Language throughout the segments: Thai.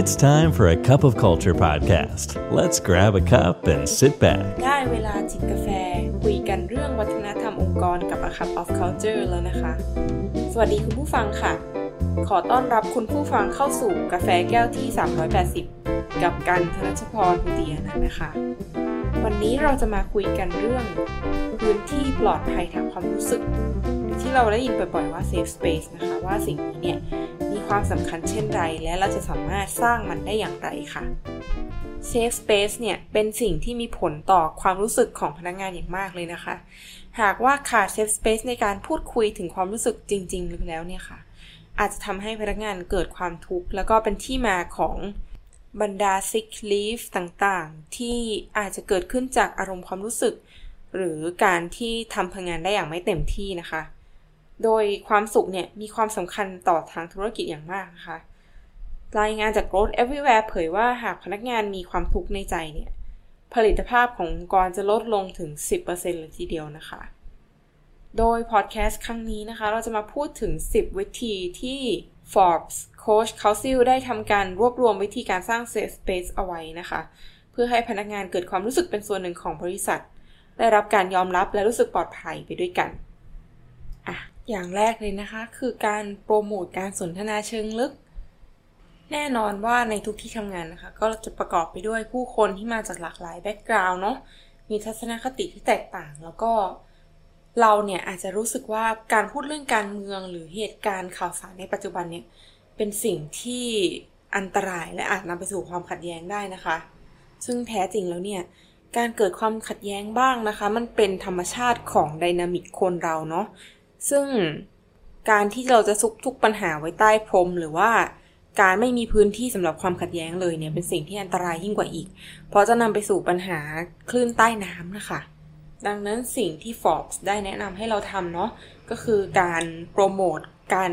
It's time for a cup of culture podcast. Let's grab a cup and sit back. ได้เวลาจิบกาแฟ คุยกันเรื่องวัฒนธรรมองค์กรกับ A Cup of Culture แล้วนะคะ สวัสดีคุณผู้ฟังค่ะ ขอต้อนรับคุณผู้ฟังเข้าสู่กาแฟแก้วที่ 380 กับกันธนชพรพุติยนนะคะ วันนี้เราจะมาคุยกันเรื่อง พื้นที่ปลอดภัยทางความรู้สึก ที่เราได้ยินบ่อยๆว่า safe space นะคะ ว่าสิ่งนี้เนี่ย ความสำคัญเช่นไร และเราจะสามารถสร้างมันได้อย่างไรค่ะ Safe Space เนี่ยเป็นสิ่งที่มีผลต่อความรู้สึกของพนักงานอย่างมากเลยนะคะ หากว่าขาด Safe Space ในการพูดคุยถึงความรู้สึกจริงๆแล้วเนี่ยค่ะ อาจจะทำให้พนักงานเกิดความทุกข์แล้วก็เป็นที่มาของบรรดา sick leave ต่างๆ ที่อาจจะเกิดขึ้นจากอารมณ์ความรู้สึก หรือการที่ทำพงานได้อย่างไม่เต็มที่นะคะ โดยความสุขเนี่ยมีความสำคัญต่อทางธุรกิจอย่างมากนะคะ รายงานจาก Growth Everywhere เผยว่าหากพนักงานมีความทุกข์ในใจเนี่ย ผลิตภาพขององค์กรจะลดลงถึง 10%เลยทีเดียวนะคะ โดยพอดแคสต์ครั้งนี้นะคะ เราจะมาพูดถึง 10 วิธีที่ Forbes Coach Council ได้ทำการรวบรวมวิธีการสร้าง Safe Space เอาไว้นะคะ เพื่อให้พนักงานเกิดความรู้สึกเป็นส่วนหนึ่งของบริษัท ได้รับการยอมรับและรู้สึกปลอดภัยไปด้วยกัน อะ อย่างแรกเลยนะคะ คือการโปรโมทการสนทนาเชิงลึก แน่นอนว่าในทุกที่ทำงานนะคะ ก็จะประกอบไปด้วยผู้คนที่มาจากหลากหลายแบ็กกราวน์เนาะมีทัศนคติที่แตกต่างแล้วก็เราเนี่ยอาจจะรู้สึกว่าการพูดเรื่องการเมืองหรือเหตุการณ์ข่าวสารในปัจจุบันเนี่ยเป็นสิ่งที่อันตรายและอาจนำไปสู่ความขัดแย้งได้นะคะ ซึ่งแท้จริงแล้วเนี่ยการเกิดความขัดแย้งบ้างนะคะ มันเป็นธรรมชาติของไดนามิกคนเราเนาะ ซึ่งการที่เราจะซุกทุกปัญหาไว้ใต้พรมหรือว่าการไม่มีพื้นที่สำหรับความขัดแย้งเลยเนี่ยเป็นสิ่งที่อันตรายยิ่งกว่าอีก เพราะจะนำไปสู่ปัญหาคลื่นใต้น้ำนะคะ ดังนั้นสิ่งที่ Forbes ได้แนะนำให้เราทำเนาะก็คือการโปรโมทการ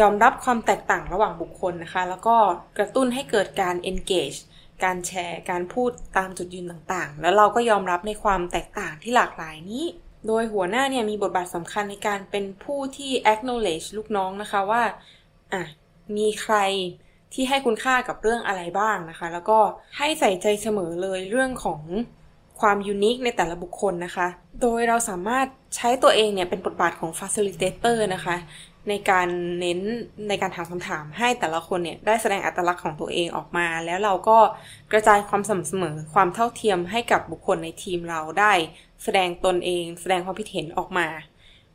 ยอมรับความแตกต่างระหว่างบุคคลนะคะ แล้วก็กระตุ้นให้เกิดการ engage การแชร์ การพูดตามจุดยืนต่างๆ แล้วเราก็ยอมรับในความแตกต่างที่หลากหลายนี้ โดยหัวหน้าเนี่ยมีบทบาทสำคัญในการเป็นผู้ที่ acknowledge ลูกน้องนะคะว่าอะมีใครที่ให้คุณค่ากับเรื่องอะไรบ้างนะคะ แล้วก็ให้ใส่ใจเสมอเลยเรื่องของความยูนิคในแต่ละบุคคลนะคะ โดยเราสามารถใช้ตัวเองเนี่ยเป็นบทบาทของ facilitator นะคะ ในการเน้นในการถามคำถามให้แต่ละคนเนี่ยได้แสดงอัตลักษณ์ของตัวเองออกมา แล้วเราก็กระจายความสม่ำเสมอความเท่าเทียมให้กับบุคคลในทีมเราได้ แสดงตนเอง แสดงความคิดเห็นออกมา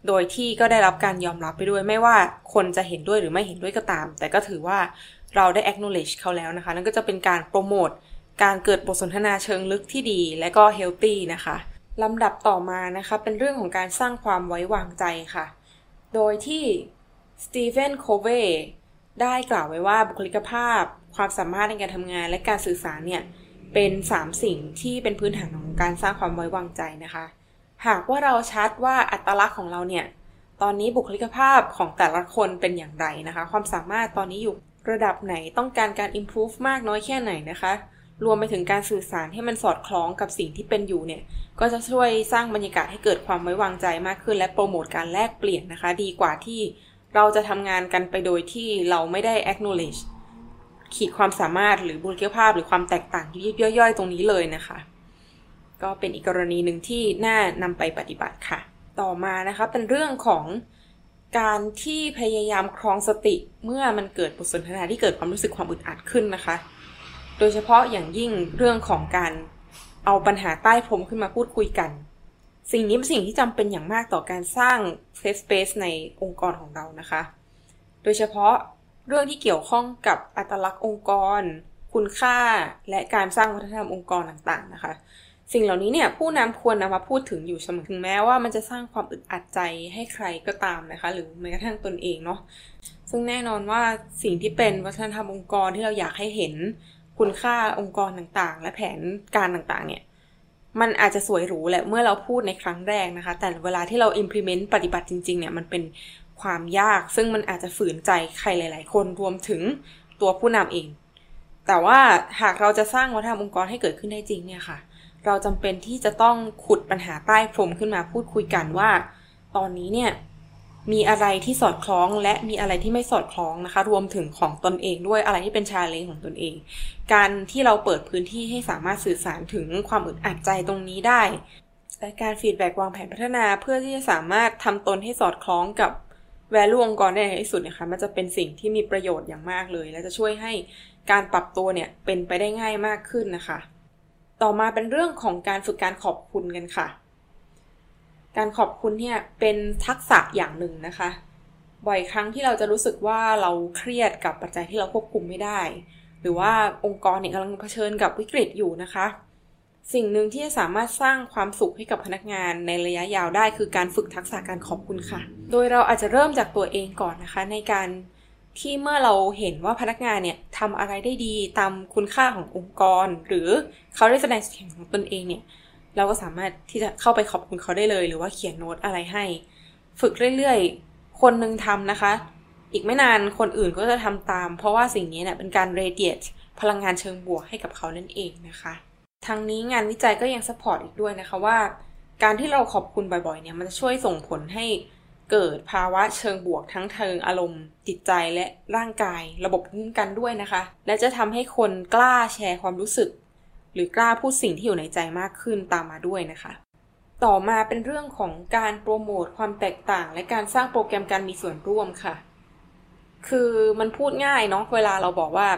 โดยที่ก็ได้รับการยอมรับไปด้วยไม่ว่าคนจะเห็นด้วยหรือไม่เห็นด้วยก็ตาม แต่ก็ถือว่าเราได้ acknowledge เขาแล้วนะคะ นั่นก็จะเป็นการโปรโมทการเกิดบทสนทนาเชิงลึกที่ดีและก็ healthy นะคะลำดับต่อมานะคะเป็นเรื่องของการสร้างความไว้วางใจค่ะ โดยที่สตีเฟนโคเวได้กล่าวไว้ว่าบุคลิกภาพ ความสามารถในการทำงานและการสื่อสารเนี่ย เป็น 3 สิ่งที่เป็นพื้นฐานของการสร้างความไว้วางใจนะคะ หากว่าเราชัดว่าอัตลักษณ์ของเราเนี่ย ตอนนี้บุคลิกภาพของแต่ละคนเป็นอย่างไรนะคะ ความสามารถตอนนี้อยู่ระดับไหนต้องการการ improve มากน้อยแค่ไหนนะคะ รวมไปถึงการสื่อสารให้มันสอดคล้องกับสิ่งที่เป็นอยู่เนี่ย ก็จะช่วยสร้างบรรยากาศให้เกิดความไว้วางใจมากขึ้น และโปรโมทการแลกเปลี่ยนนะคะ ดีกว่าที่เราจะทำงานกันไปโดยที่เราไม่ได้ acknowledge ขีดความสามารถหรือบุคลิกภาพหรือความแตกต่างยิบย่อยๆ ตรงนี้เลยนะคะ ก็เป็นอีกกรณีหนึ่งที่น่านำไปปฏิบัติค่ะ ต่อมานะคะเป็นเรื่องของการที่พยายามครองสติเมื่อมันเกิดบทสนทนาที่เกิดความรู้สึกความอึดอัดขึ้นนะคะ โดยเฉพาะอย่างยิ่งเรื่องของการเอาปัญหาใต้พรมขึ้นมาพูดคุยกัน สิ่งนี้เป็นสิ่งที่จำเป็นอย่างมากต่อการสร้าง safe space ในองค์กรของเรานะคะ โดยเฉพาะ เรื่องที่เกี่ยวข้องกับอัตลักษณ์องค์กร คุณค่า และการสร้างวัฒนธรรมองค์กรต่างๆนะคะ สิ่งเหล่านี้เนี่ยผู้นำควรนำมาพูดถึงอยู่เสมอถึงแม้ว่ามันจะสร้างความอึดอัดใจให้ใครก็ตามนะคะ หรือแม้กระทั่งตนเองเนาะซึ่งแน่นอนว่าสิ่งที่เป็นวัฒนธรรมองค์กรที่เราอยากให้เห็นคุณค่าองค์กรต่างๆ และแผนการต่างๆ เนี่ยมันอาจจะสวยหรูแหละเมื่อเราพูดในครั้งแรกนะคะ แต่เวลาที่เรา implement ปฏิบัติจริงๆ เนี่ย มันเป็น ความยาก ซึ่งมันอาจจะฝืนใจใครหลาย ๆ คนรวมถึงตัวผู้นำเอง แต่ว่าหากเราจะสร้างวัฒนธรรมองค์กรให้เกิดขึ้นได้จริงเนี่ยค่ะ เราจำเป็นที่จะต้องขุดปัญหาใต้พรมขึ้นมาพูดคุยกันว่า ตอนนี้เนี่ยมีอะไรที่สอดคล้องและมีอะไรที่ไม่สอดคล้องนะคะ รวมถึงของตนเองด้วยอะไรที่เป็น challenge ของตนเอง การที่เราเปิดพื้นที่ให้สามารถสื่อสารถึงความอึดอัดใจตรงนี้ได้และการ feedback วางแผนพัฒนาเพื่อที่จะสามารถทำตนให้สอดคล้องกับ value องค์กรได้ในที่สุดนะคะมันจะเป็นสิ่งที่มีประโยชน์อย่างมากเลย และจะช่วยให้การปรับตัวเนี่ยเป็นไปได้ง่ายมากขึ้นนะคะ ต่อมาเป็นเรื่องของการฝึกการขอบคุณกันค่ะ การขอบคุณเนี่ยเป็นทักษะอย่างหนึ่งนะคะ บ่อยครั้งที่เราจะรู้สึกว่าเราเครียดกับปัจจัยที่เราควบคุมไม่ได้ หรือว่าองค์กรเนี่ยกำลังเผชิญกับวิกฤตอยู่นะคะ สิ่งหนึ่งที่จะสามารถสร้างความสุขให้กับพนักงานในระยะยาวได้คือการฝึกทักษะการขอบคุณค่ะ โดยเราอาจจะเริ่มจากตัวเองก่อนนะคะ ในการที่เมื่อเราเห็นว่าพนักงานเนี่ยทำอะไรได้ดีตามคุณค่าขององค์กร หรือเขาได้แสดงสิ่งของตนเองเนี่ย เราก็สามารถที่จะเข้าไปขอบคุณเขาได้เลย หรือว่าเขียนโน้ตอะไรให้ ฝึกเรื่อยๆ คนหนึ่งทำนะคะ อีกไม่นานคนอื่นก็จะทำตาม เพราะว่าสิ่งนี้เนี่ยเป็นการ radiate พลังงานเชิงบวกให้กับเขานั่นเองนะคะ ทั้งนี้งานวิจัยก็ยัง support อีกด้วยนะคะว่า การที่เราขอบคุณบ่อยๆเนี่ยมันจะช่วยส่งผลให้เกิดภาวะเชิงบวกทั้งเชิงอารมณ์จิตใจและร่างกาย ระบบภูมิคุ้มกันด้วยนะคะ และจะทำให้คนกล้าแชร์ความรู้สึก หรือกล้าพูดสิ่งที่อยู่ในใจมากขึ้นตามมาด้วยนะคะ ต่อมาเป็นเรื่องของการโปรโมทความแตกต่าง และการสร้างโปรแกรมการมีส่วนร่วมค่ะ คือมันพูดง่ายเนาะเวลาเราบอกว่า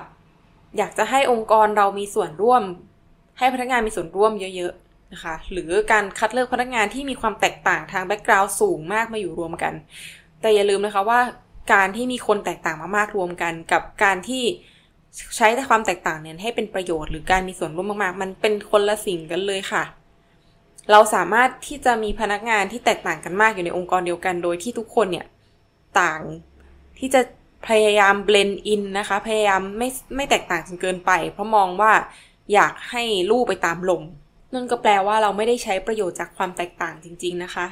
อยากจะให้องค์กรเรามีส่วนร่วม ให้พนักงานมีส่วนร่วมเยอะๆนะคะ หรือการคัดเลือกพนักงานที่มีความแตกต่างทางแบ็กกราวด์สูงมากมาอยู่รวมกัน แต่อย่าลืมนะคะว่าการที่มีคนแตกต่างมากๆรวมกันกับการที่ใช้แต่ความแตกต่างเนี่ยให้เป็นประโยชน์หรือการมีส่วนร่วมมากๆ มันเป็นคนละสิ่งกันเลยค่ะ เราสามารถที่จะมีพนักงานที่แตกต่างกันมากอยู่ในองค์กรเดียวกัน โดยที่ทุกคนเนี่ยต่างที่จะพยายามเบลนด์อินนะคะ พยายามไม่ไม่แตกต่างจนเกินไป เพราะมองว่า อยากให้ลู่ไปตามลมนั่นก็แปลว่าเราไม่ได้ใช้ประโยชน์จากความแตกต่างจริง ๆนะคะ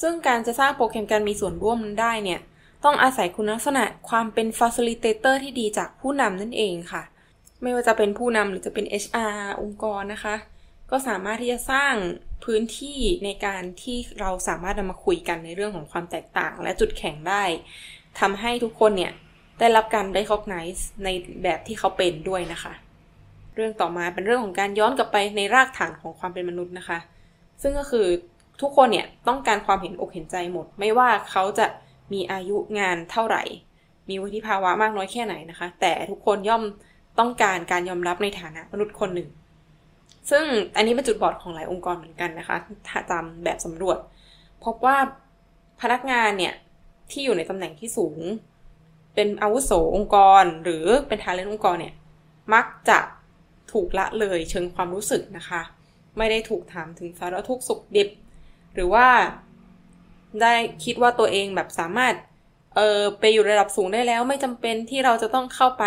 ซึ่งการจะสร้างโปรแกรมการมีส่วนร่วมนั้นได้เนี่ย ต้องอาศัยคุณลักษณะความเป็น facilitator ที่ดีจากผู้นำนั่นเองค่ะ ไม่ว่าจะเป็นผู้นำหรือจะเป็น HR องค์กรนะคะ ก็สามารถที่จะสร้างพื้นที่ในการที่เราสามารถนำมาคุยกันในเรื่องของความแตกต่าง และจุดแข็งได้ทำให้ทุกคนเนี่ยได้รับการ recognize ในแบบที่เขาเป็นด้วยนะคะ รื่องต่อมาเป็นเรื่องของการย้อนกลับไปในรากฐานของความเป็นมนุษย์นะคะ ซึ่งก็คือทุกคนเนี่ยต้องการความเห็นอกเห็นใจหมด ไม่ว่าเขาจะมีอายุงานเท่าไหร่ มีวุฒิภาวะมากน้อยแค่ไหนนะคะ แต่ทุกคนย่อมต้องการการยอมรับในฐานะมนุษย์คนหนึ่ง ซึ่งอันนี้เป็นจุดบอดของหลายองค์กรเหมือนกันนะคะถ้าตามแบบสำรวจ พบว่าพนักงานเนี่ยที่อยู่ในตำแหน่งที่สูง เป็นอาวุโสองค์กร หรือเป็นทาเลนต์องค์กรเนี่ยมักจะ ถูกละเลยเชิงความรู้สึกนะคะ ไม่ได้ถูกถามถึงสารทุกสุขดิบ หรือว่าได้คิดว่าตัวเองแบบสามารถเออไปอยู่ระดับสูงได้แล้วไม่จำเป็นที่เราจะต้องเข้าไป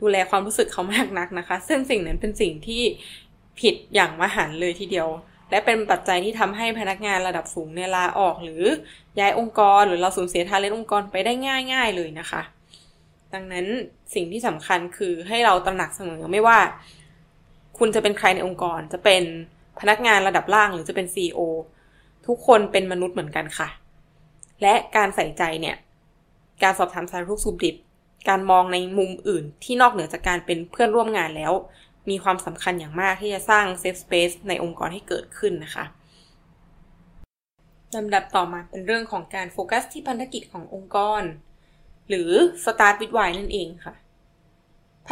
ดูแลความรู้สึกเขามากนักนะคะ ซึ่งสิ่งนั้นเป็นสิ่งที่ผิดอย่างมหันเลยทีเดียว และเป็นปัจจัยที่ทำให้พนักงานระดับสูงเนี่ยลาออกหรือย้ายองค์กรหรือเราสูญเสียทาเลนองค์กรไปได้ง่าย ๆเลยนะคะ ดังนั้นสิ่งที่สำคัญคือให้เราตระหนักเสมอไม่ว่า คุณจะเป็นใครในองค์กร จะเป็นพนักงานระดับล่างหรือจะเป็น CEO ทุกคนเป็นมนุษย์เหมือนกันค่ะ และการใส่ใจเนี่ย การสอบถามสารทุกสุขดิบ การมองในมุมอื่นที่นอกเหนือจากการเป็นเพื่อนร่วมงานแล้ว มีความสำคัญอย่างมากที่จะสร้างเซฟสเปซในองค์กรให้เกิดขึ้นนะคะลำดับต่อมาเป็นเรื่องของการโฟกัสที่พันธกิจขององค์กร หรือ Start with Why นั่นเองค่ะ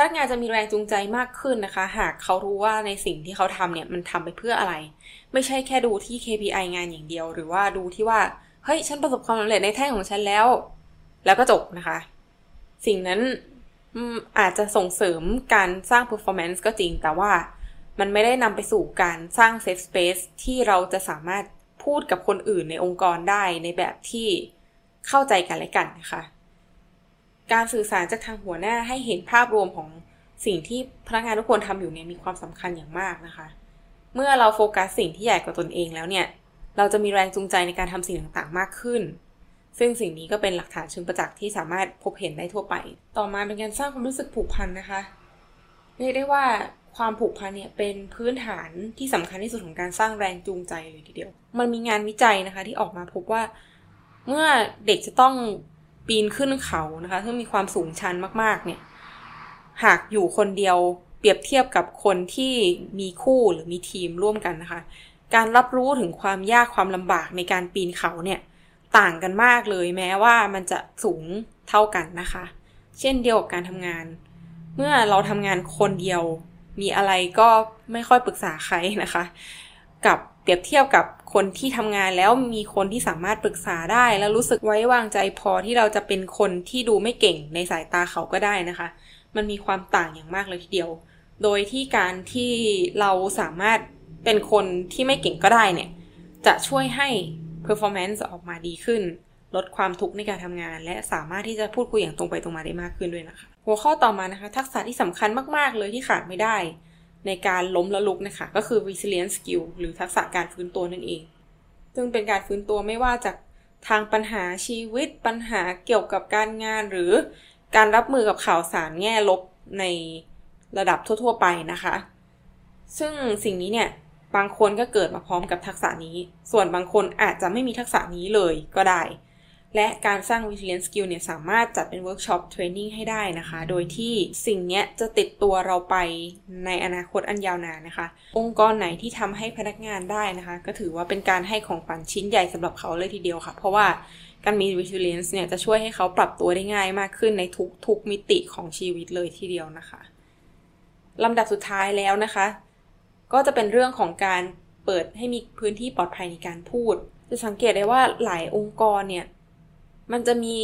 พนักงานจะมีแรงจูงใจมากขึ้นนะคะ หากเขารู้ว่าในสิ่งที่เขาทำเนี่ยมันทำไปเพื่ออะไร ไม่ใช่แค่ดูที่ KPI งานอย่างเดียว หรือว่าดูที่ว่าเฮ้ยฉันประสบความสำเร็จในแท่งของฉันแล้ว แล้วก็จบนะคะ สิ่งนั้นอาจจะส่งเสริมการสร้าง performance ก็จริง แต่ว่ามันไม่ได้นำไปสู่การสร้าง safe space ที่เราจะสามารถพูดกับคนอื่นในองค์กรได้ในแบบที่เข้าใจกันและกันนะคะ การสื่อสารจากทางหัวหน้าให้เห็นภาพรวมของสิ่งที่พนักงานทุกคนทำอยู่เนี่ยมีความสำคัญอย่างมากนะคะ เมื่อเราโฟกัสสิ่งที่ใหญ่กว่าตนเองแล้วเนี่ย เราจะมีแรงจูงใจในการทำสิ่งต่างๆ มากขึ้น ซึ่งสิ่งนี้ก็เป็นหลักฐานเชิงประจักษ์ที่สามารถพบเห็นได้ทั่วไป ต่อมาเป็นการสร้างความรู้สึกผูกพันนะคะ เรียกได้ว่าความผูกพันเนี่ยเป็นพื้นฐานที่สำคัญที่สุดของการสร้างแรงจูงใจเลยทีเดียว มันมีงานวิจัยนะคะ ที่ออกมาพบว่า เมื่อเด็กจะต้อง ปีนขึ้นเขานะคะซึ่งมีความสูงชันมากๆ เนี่ย หากอยู่คนเดียวเปรียบเทียบกับคนที่มีคู่หรือมีทีมร่วมกันนะคะ การรับรู้ถึงความยากความลำบากในการปีนเขาเนี่ย ต่างกันมากเลยแม้ว่ามันจะสูงเท่ากันนะคะ เช่นเดียวกับการทำงาน เมื่อเราทำงานคนเดียวมีอะไรก็ไม่ค่อยปรึกษาใครนะคะ กับ รียบเทียบกับคนที่ทำงานแล้วมีคนที่สามารถปรึกษาได้ แล้วรู้สึกไว้วางใจพอที่เราจะเป็นคนที่ดูไม่เก่งในสายตาเขาก็ได้นะคะ มันมีความต่างอย่างมากเลยทีเดียว โดยที่การที่เราสามารถเป็นคนที่ไม่เก่งก็ได้เนี่ย จะช่วยให้ performance ออกมาดีขึ้น ลดความทุกข์ในการทำงาน และสามารถที่จะพูดคุยอย่างตรงไปตรงมาได้มากขึ้นด้วยนะคะ หัวข้อต่อมานะคะ ทักษะที่สำคัญมากๆเลยที่ขาดไม่ได้ ในการล้มและลุกนะคะ ก็คือ resilience skill หรือทักษะการฟื้นตัวนั่นเอง ซึ่งเป็นการฟื้นตัวไม่ว่าจากทางปัญหาชีวิตปัญหาเกี่ยวกับการงานหรือการรับมือกับข่าวสารแง่ลบในระดับทั่ว ๆ ไปนะคะ ซึ่งสิ่งนี้เนี่ยบางคนก็เกิดมาพร้อมกับทักษะนี้ ส่วนบางคนอาจจะไม่มีทักษะนี้เลยก็ได้ และการสร้าง resilience skill เนี่ยสามารถจัดเป็น workshop training ให้ได้นะคะ โดยที่สิ่งนี้จะติดตัวเราไปในอนาคตอันยาวนานนะคะ องค์กรไหนที่ทำให้พนักงานได้นะคะ ก็ถือว่าเป็นการให้ของขวัญชิ้นใหญ่สำหรับเขาเลยทีเดียวค่ะ เพราะว่าการมี resilience เนี่ยจะช่วยให้เขาปรับตัวได้ง่ายมากขึ้นในทุกทุกมิติของชีวิตเลยทีเดียวนะคะลำดับสุดท้ายแล้วนะคะ ก็จะเป็นเรื่องของการเปิดให้มีพื้นที่ปลอดภัยในการพูด จะสังเกตได้ว่าหลายองค์กรเนี่ย มันจะมี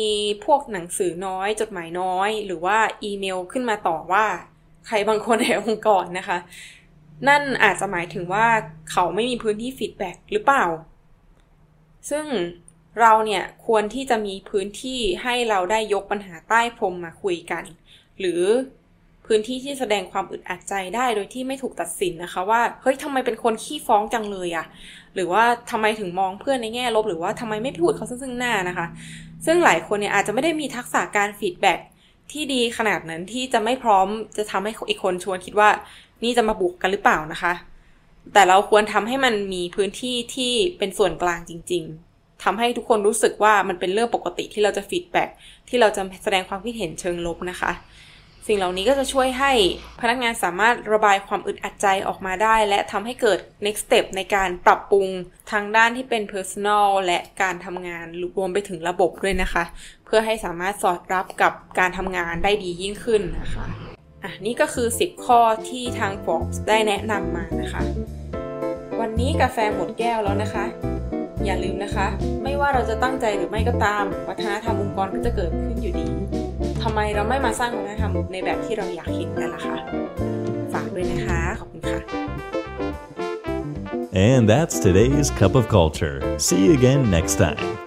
พวกหนังสือน้อย จดหมายน้อย หรือว่าอีเมลขึ้นมาต่อว่า ใครบางคนในองค์กรนะคะ นั่นอาจจะหมายถึงว่าเขาไม่มีพื้นที่ feedback หรือเปล่า ซึ่งเราเนี่ยควรที่จะมีพื้นที่ให้เราได้ยกปัญหาใต้พรมมาคุยกัน หรือ พื้นที่ที่แสดงความอึดอัดใจได้โดยที่ไม่ถูกตัดสินนะคะ ว่าเฮ้ยทำไมเป็นคนขี้ฟ้องจังเลยอะหรือว่าทำไมถึงมองเพื่อนในแง่ลบ หรือว่าทำไมไม่พูดเขาซึ่งหน้านะคะ ซึ่งหลายคนเนี่ยอาจจะไม่ได้มีทักษะการ feedback ที่ดีขนาดนั้นที่จะไม่พร้อมจะทำให้อีกคนชวนคิดว่า นี่จะมาบุกกันหรือเปล่านะคะ แต่เราควรทำให้มันมีพื้นที่ที่เป็นส่วนกลางจริง ๆทำให้ทุกคนรู้สึกว่ามันเป็นเรื่องปกติที่เราจะ feedback ที่เราจะแสดงความคิดเห็นเชิงลบนะคะ สิ่งเหล่านี้ก็จะช่วยให้พนักงานสามารถระบายความอึดอัดใจออกมาได้ และทำให้เกิด next step ในการปรับปรุงทางด้านที่เป็น personal และการทำงานรวมไปถึงระบบด้วยนะคะ เพื่อให้สามารถสอดรับกับการทำงานได้ดียิ่งขึ้นนะคะอะนี่ก็คือ 10 ข้อที่ทาง Forbes ได้แนะนำมานะคะ วันนี้กาแฟหมดแก้วแล้วนะคะ อย่าลืมนะคะ ไม่ว่าเราจะตั้งใจหรือไม่ก็ตาม วัฒนธรรมองค์กรก็จะเกิดขึ้นอยู่ดี ทำไมเราไม่มาสร้างวัฒนธรรมในแบบที่เราอยากเห็นกันล่ะคะฝากด้วยนะคะ ขอบคุณค่ะ And that's today's Cup of Culture. See you again next time.